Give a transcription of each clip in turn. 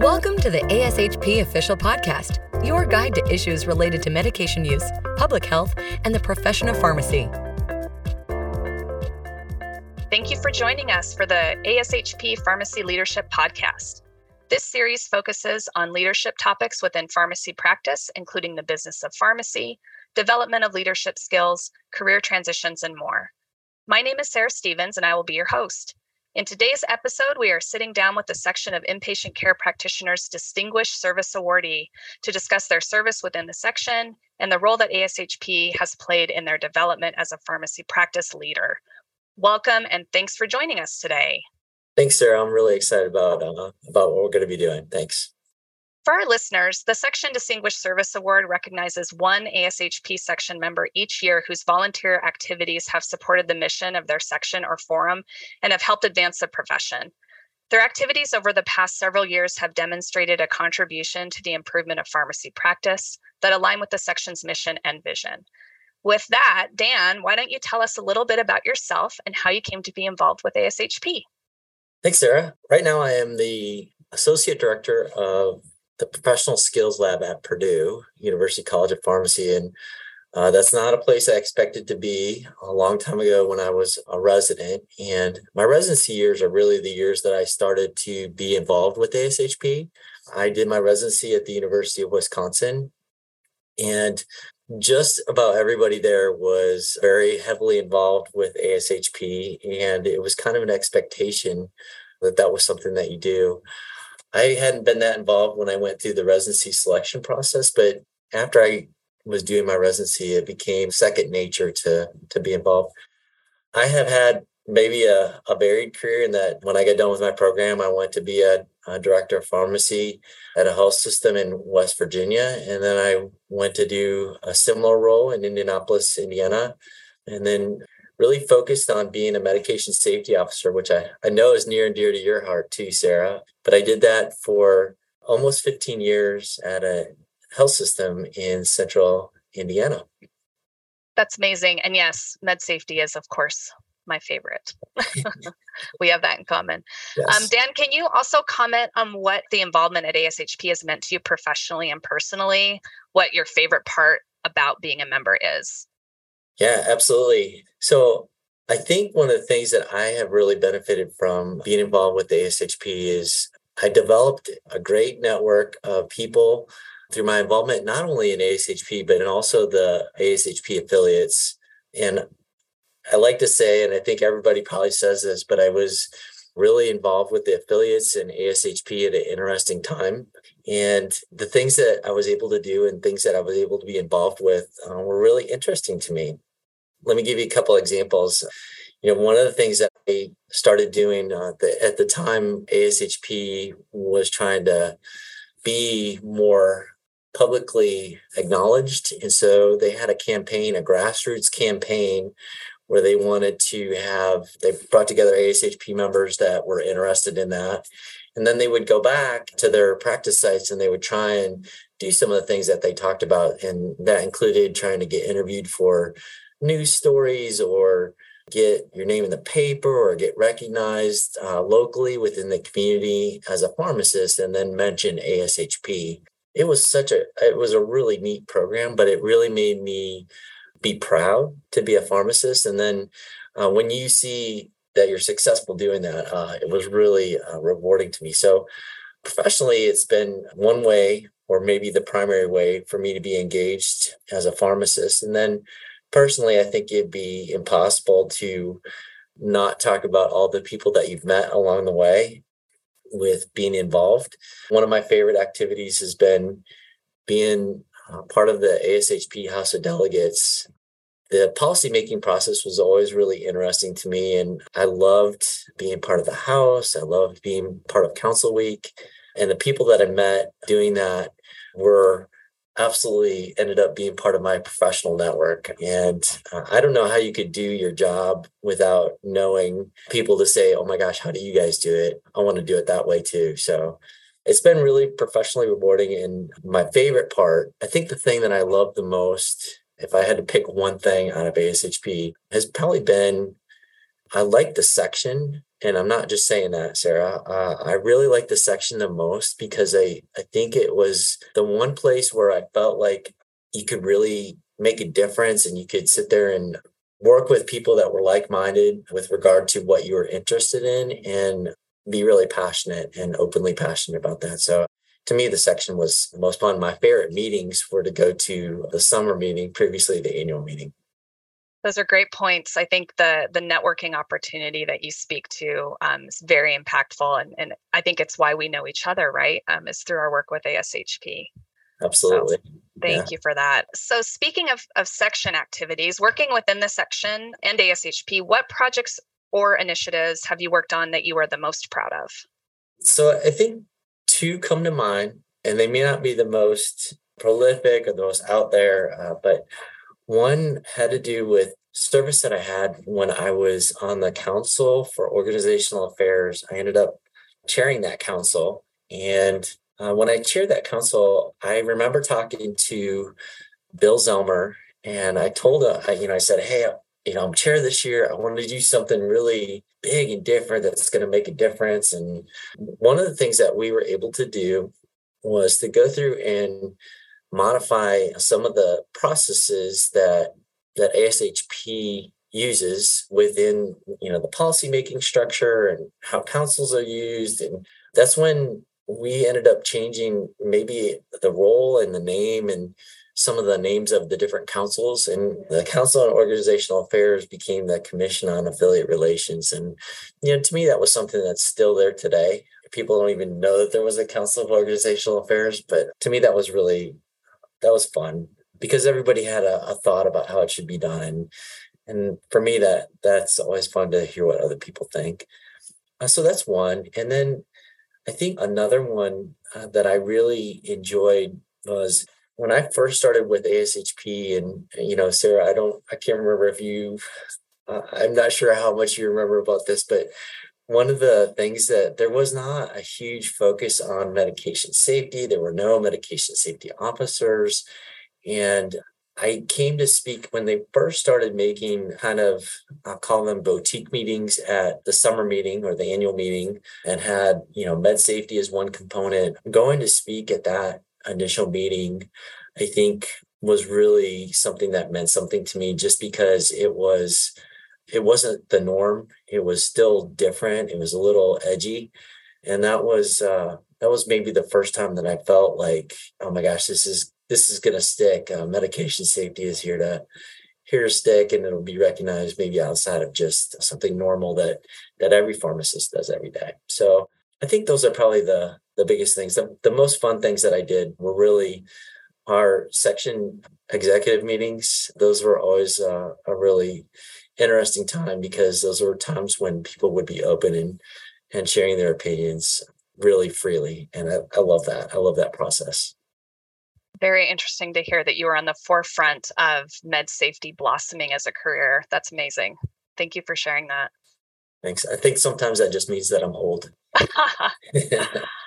Welcome to the ASHP Official Podcast, your guide to issues related to medication use, public health, and the profession of pharmacy. Thank you for joining us for the ASHP Pharmacy Leadership Podcast. This series focuses on leadership topics within pharmacy practice, including the business of pharmacy, development of leadership skills, career transitions, and more. My name is Sarah Stevens, and I will be your host. In today's episode, we are sitting down with the section of inpatient care practitioners Distinguished Service Awardee to discuss their service within the section and the role that ASHP has played in their development as a pharmacy practice leader. Welcome and thanks for joining us today. Thanks, Sarah. I'm really excited about uh, about what we're going to be doing. Thanks. For our listeners, the Section Distinguished Service Award recognizes one ASHP section member each year whose volunteer activities have supported the mission of their section or forum and have helped advance the profession. Their activities over the past several years have demonstrated a contribution to the improvement of pharmacy practice that align with the section's mission and vision. With that, Dan, why don't you tell us a little bit about yourself and how you came to be involved with ASHP? Thanks, Sarah. Right now, I am the Associate Director of the professional skills lab at Purdue University College of Pharmacy. And uh, that's not a place I expected to be a long time ago when I was a resident. And my residency years are really the years that I started to be involved with ASHP. I did my residency at the University of Wisconsin. And just about everybody there was very heavily involved with ASHP. And it was kind of an expectation that that was something that you do. I hadn't been that involved when I went through the residency selection process, but after I was doing my residency, it became second nature to to be involved. I have had maybe a, a varied career in that when I got done with my program, I went to be a, a director of pharmacy at a health system in West Virginia. And then I went to do a similar role in Indianapolis, Indiana. And then really focused on being a medication safety officer, which I, I know is near and dear to your heart too, Sarah. But I did that for almost 15 years at a health system in central Indiana. That's amazing. And yes, med safety is, of course, my favorite. we have that in common. Yes. Um, Dan, can you also comment on what the involvement at ASHP has meant to you professionally and personally? What your favorite part about being a member is? Yeah, absolutely. So I think one of the things that I have really benefited from being involved with the ASHP is I developed a great network of people through my involvement, not only in ASHP, but in also the ASHP affiliates. And I like to say, and I think everybody probably says this, but I was really involved with the affiliates and ASHP at an interesting time. And the things that I was able to do and things that I was able to be involved with uh, were really interesting to me. Let me give you a couple examples. You know, one of the things that I started doing uh, the, at the time, ASHP was trying to be more publicly acknowledged. And so they had a campaign, a grassroots campaign where they wanted to have, they brought together ASHP members that were interested in that. And then they would go back to their practice sites and they would try and do some of the things that they talked about. And that included trying to get interviewed for news stories or get your name in the paper or get recognized uh, locally within the community as a pharmacist and then mention ASHP. It was such a it was a really neat program, but it really made me be proud to be a pharmacist. And then uh, when you see that you're successful doing that, uh, it was really uh, rewarding to me. So professionally, it's been one way or maybe the primary way for me to be engaged as a pharmacist. And then personally, I think it'd be impossible to not talk about all the people that you've met along the way with being involved. One of my favorite activities has been being uh, part of the ASHP House of Delegates. The policymaking process was always really interesting to me, and I loved being part of the House. I loved being part of Council Week. And the people that I met doing that were absolutely ended up being part of my professional network. And uh, I don't know how you could do your job without knowing people to say, oh my gosh, how do you guys do it? I want to do it that way too. So it's been really professionally rewarding. And my favorite part, I think the thing that I love the most, if I had to pick one thing out of ASHP, has probably been I like the section and I'm not just saying that, Sarah. Uh, I really like the section the most because I I think it was the one place where I felt like you could really make a difference and you could sit there and work with people that were like-minded with regard to what you were interested in and be really passionate and openly passionate about that. So to me, the section was the most fun. My favorite meetings were to go to the summer meeting, previously the annual meeting. Those are great points. I think the the networking opportunity that you speak to um, is very impactful, and, and I think it's why we know each other, right? Um, is through our work with ASHP. Absolutely. So, thank yeah. you for that. So, speaking of, of section activities, working within the section and ASHP, what projects or initiatives have you worked on that you are the most proud of? So, I think two come to mind, and they may not be the most prolific or the most out there, uh, but one had to do with service that I had when I was on the Council for Organizational Affairs. I ended up chairing that council. And uh, when I chaired that council, I remember talking to Bill Zellmer, and I told him, I, you know, I said, "Hey, you know, I'm chair this year. I want to do something really big and different that's going to make a difference." And one of the things that we were able to do was to go through and modify some of the processes that that ASHP uses within you know the policy making structure and how councils are used. And that's when we ended up changing maybe the role and the name and some of the names of the different councils. And the council on organizational affairs became the commission on affiliate relations. And you know to me that was something that's still there today. People don't even know that there was a council of organizational affairs but to me that was really that was fun because everybody had a, a thought about how it should be done and and for me that that's always fun to hear what other people think. Uh, so that's one and then i think another one uh, that i really enjoyed was when i first started with ashp and you know sarah i don't i can't remember if you uh, i'm not sure how much you remember about this but one of the things that there was not a huge focus on medication safety. There were no medication safety officers. And I came to speak when they first started making kind of, I'll call them boutique meetings at the summer meeting or the annual meeting and had, you know, med safety as one component. Going to speak at that initial meeting, I think was really something that meant something to me just because it was it wasn't the norm. It was still different. It was a little edgy. And that was uh that was maybe the first time that I felt like, oh my gosh, this is this is gonna stick. Uh, medication safety is here to here to stick and it'll be recognized maybe outside of just something normal that that every pharmacist does every day. So I think those are probably the the biggest things. The, the most fun things that I did were really our section executive meetings. Those were always uh, a really interesting time because those were times when people would be open and and sharing their opinions really freely and I, I love that. I love that process. Very interesting to hear that you were on the forefront of med safety blossoming as a career. That's amazing. Thank you for sharing that. Thanks. I think sometimes that just means that i'm old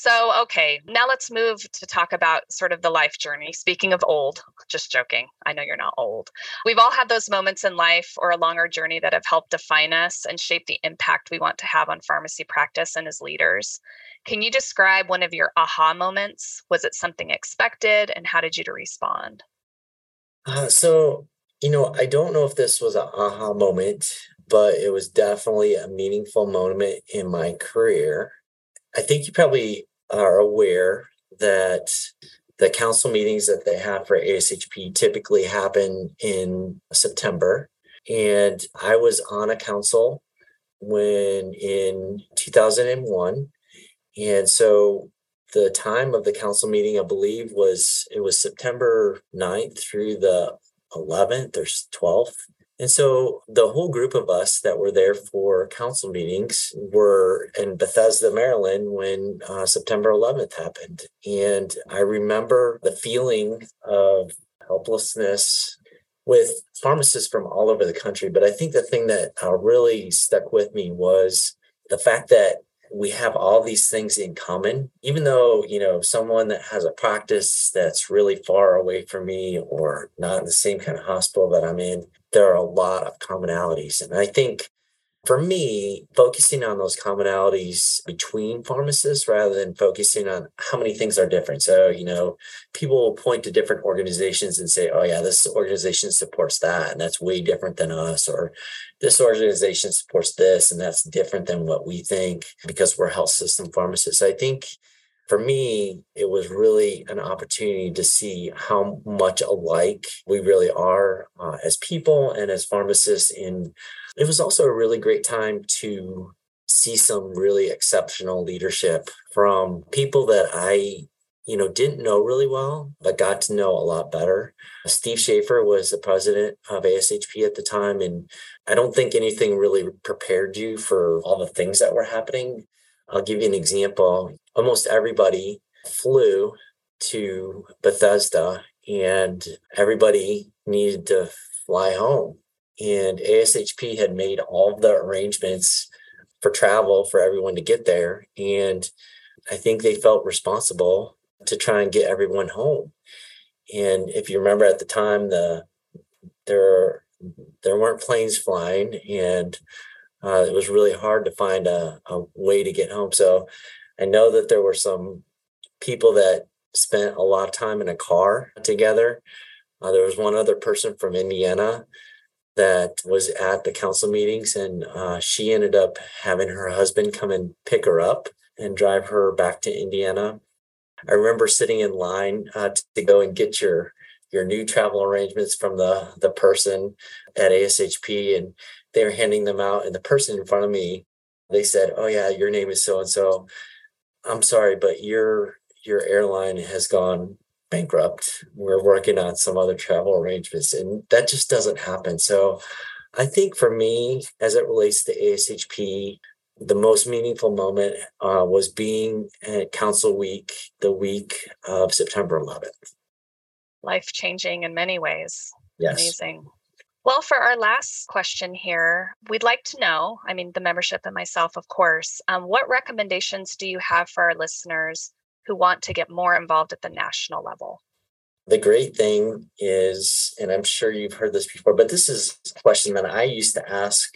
So, okay, now let's move to talk about sort of the life journey. Speaking of old, just joking, I know you're not old. We've all had those moments in life or a longer journey that have helped define us and shape the impact we want to have on pharmacy practice and as leaders. Can you describe one of your aha moments? Was it something expected and how did you respond? Uh, so, you know, I don't know if this was an aha moment, but it was definitely a meaningful moment in my career. I think you probably are aware that the council meetings that they have for ASHP typically happen in September. And I was on a council when in 2001. And so the time of the council meeting, I believe, was it was September 9th through the 11th or 12th. And so the whole group of us that were there for council meetings were in Bethesda, Maryland when uh, September 11th happened. And I remember the feeling of helplessness with pharmacists from all over the country. But I think the thing that uh, really stuck with me was the fact that we have all these things in common even though you know someone that has a practice that's really far away from me or not in the same kind of hospital that i'm in there are a lot of commonalities and i think for me, focusing on those commonalities between pharmacists rather than focusing on how many things are different. So, you know, people will point to different organizations and say, oh, yeah, this organization supports that, and that's way different than us. Or this organization supports this, and that's different than what we think because we're health system pharmacists. I think for me, it was really an opportunity to see how much alike we really are uh, as people and as pharmacists And it was also a really great time to see some really exceptional leadership from people that I, you know, didn't know really well, but got to know a lot better. Steve Sheaffer was the president of ASHP at the time. And I don't think anything really prepared you for all the things that were happening. I'll give you an example. Almost everybody flew to Bethesda and everybody needed to fly home and ASHP had made all the arrangements for travel for everyone to get there. And I think they felt responsible to try and get everyone home. And if you remember at the time, the there there weren't planes flying, and uh, it was really hard to find a, a way to get home. So I know that there were some people that spent a lot of time in a car together. Uh, there was one other person from Indiana that was at the council meetings, and uh, she ended up having her husband come and pick her up and drive her back to Indiana. I remember sitting in line uh, to go and get your your new travel arrangements from the the person at ASHP, and they were handing them out. And the person in front of me, they said, "Oh yeah, your name is so and so. I'm sorry, but your your airline has gone bankrupt. We're working on some other travel arrangements, and that just doesn't happen. So, I think for me, as it relates to ASHP, the most meaningful moment uh, was being at Council Week, the week of September 11th. Life changing in many ways. Yes. Amazing. Well, for our last question here, we'd like to know I mean, the membership and myself, of course, um, what recommendations do you have for our listeners who want to get more involved at the national level? The great thing is, and I'm sure you've heard this before, but this is a question that I used to ask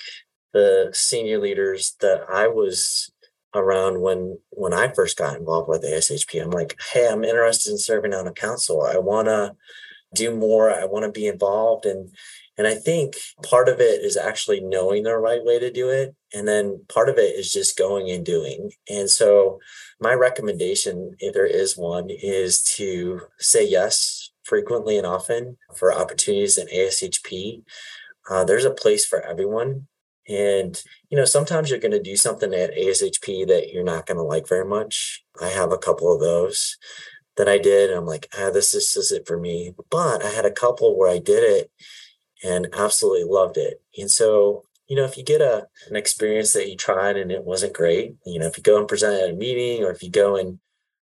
the senior leaders that I was around when when I first got involved with ASHP. I'm like, hey, I'm interested in serving on a council. I want to do more. I want to be involved, and and I think part of it is actually knowing the right way to do it. And then part of it is just going and doing. And so, my recommendation, if there is one, is to say yes frequently and often for opportunities in ASHP. Uh, there's a place for everyone. And, you know, sometimes you're going to do something at ASHP that you're not going to like very much. I have a couple of those that I did. And I'm like, ah, this, this is it for me. But I had a couple where I did it and absolutely loved it. And so, you know, if you get a an experience that you tried and it wasn't great, you know, if you go and present at a meeting or if you go and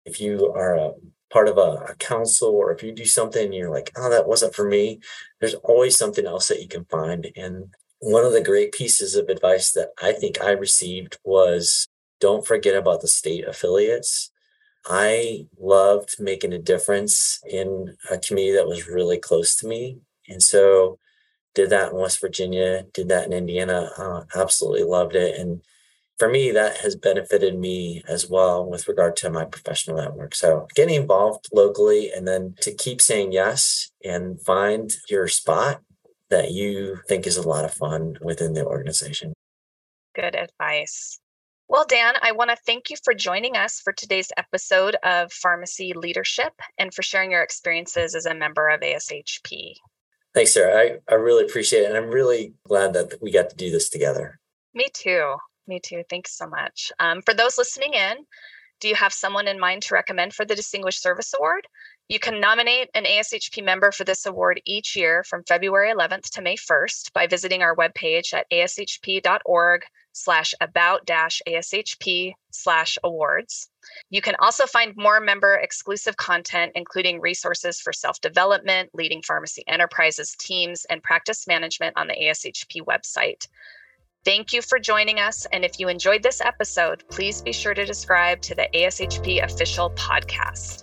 if you are a part of a, a council or if you do something and you're like, oh, that wasn't for me, there's always something else that you can find. And one of the great pieces of advice that I think I received was don't forget about the state affiliates. I loved making a difference in a community that was really close to me. And so did that in West Virginia, did that in Indiana. Uh, absolutely loved it. And for me, that has benefited me as well with regard to my professional network. So getting involved locally and then to keep saying yes and find your spot that you think is a lot of fun within the organization. Good advice. Well, Dan, I want to thank you for joining us for today's episode of Pharmacy Leadership and for sharing your experiences as a member of ASHP. Thanks, Sarah. I, I really appreciate it. And I'm really glad that we got to do this together. Me too. Me too. Thanks so much. Um, for those listening in, do you have someone in mind to recommend for the Distinguished Service Award? You can nominate an ASHP member for this award each year from February 11th to May 1st by visiting our webpage at ashp.org slash about dash ASHP slash awards. You can also find more member exclusive content, including resources for self development, leading pharmacy enterprises, teams, and practice management on the ASHP website. Thank you for joining us. And if you enjoyed this episode, please be sure to subscribe to the ASHP official podcast.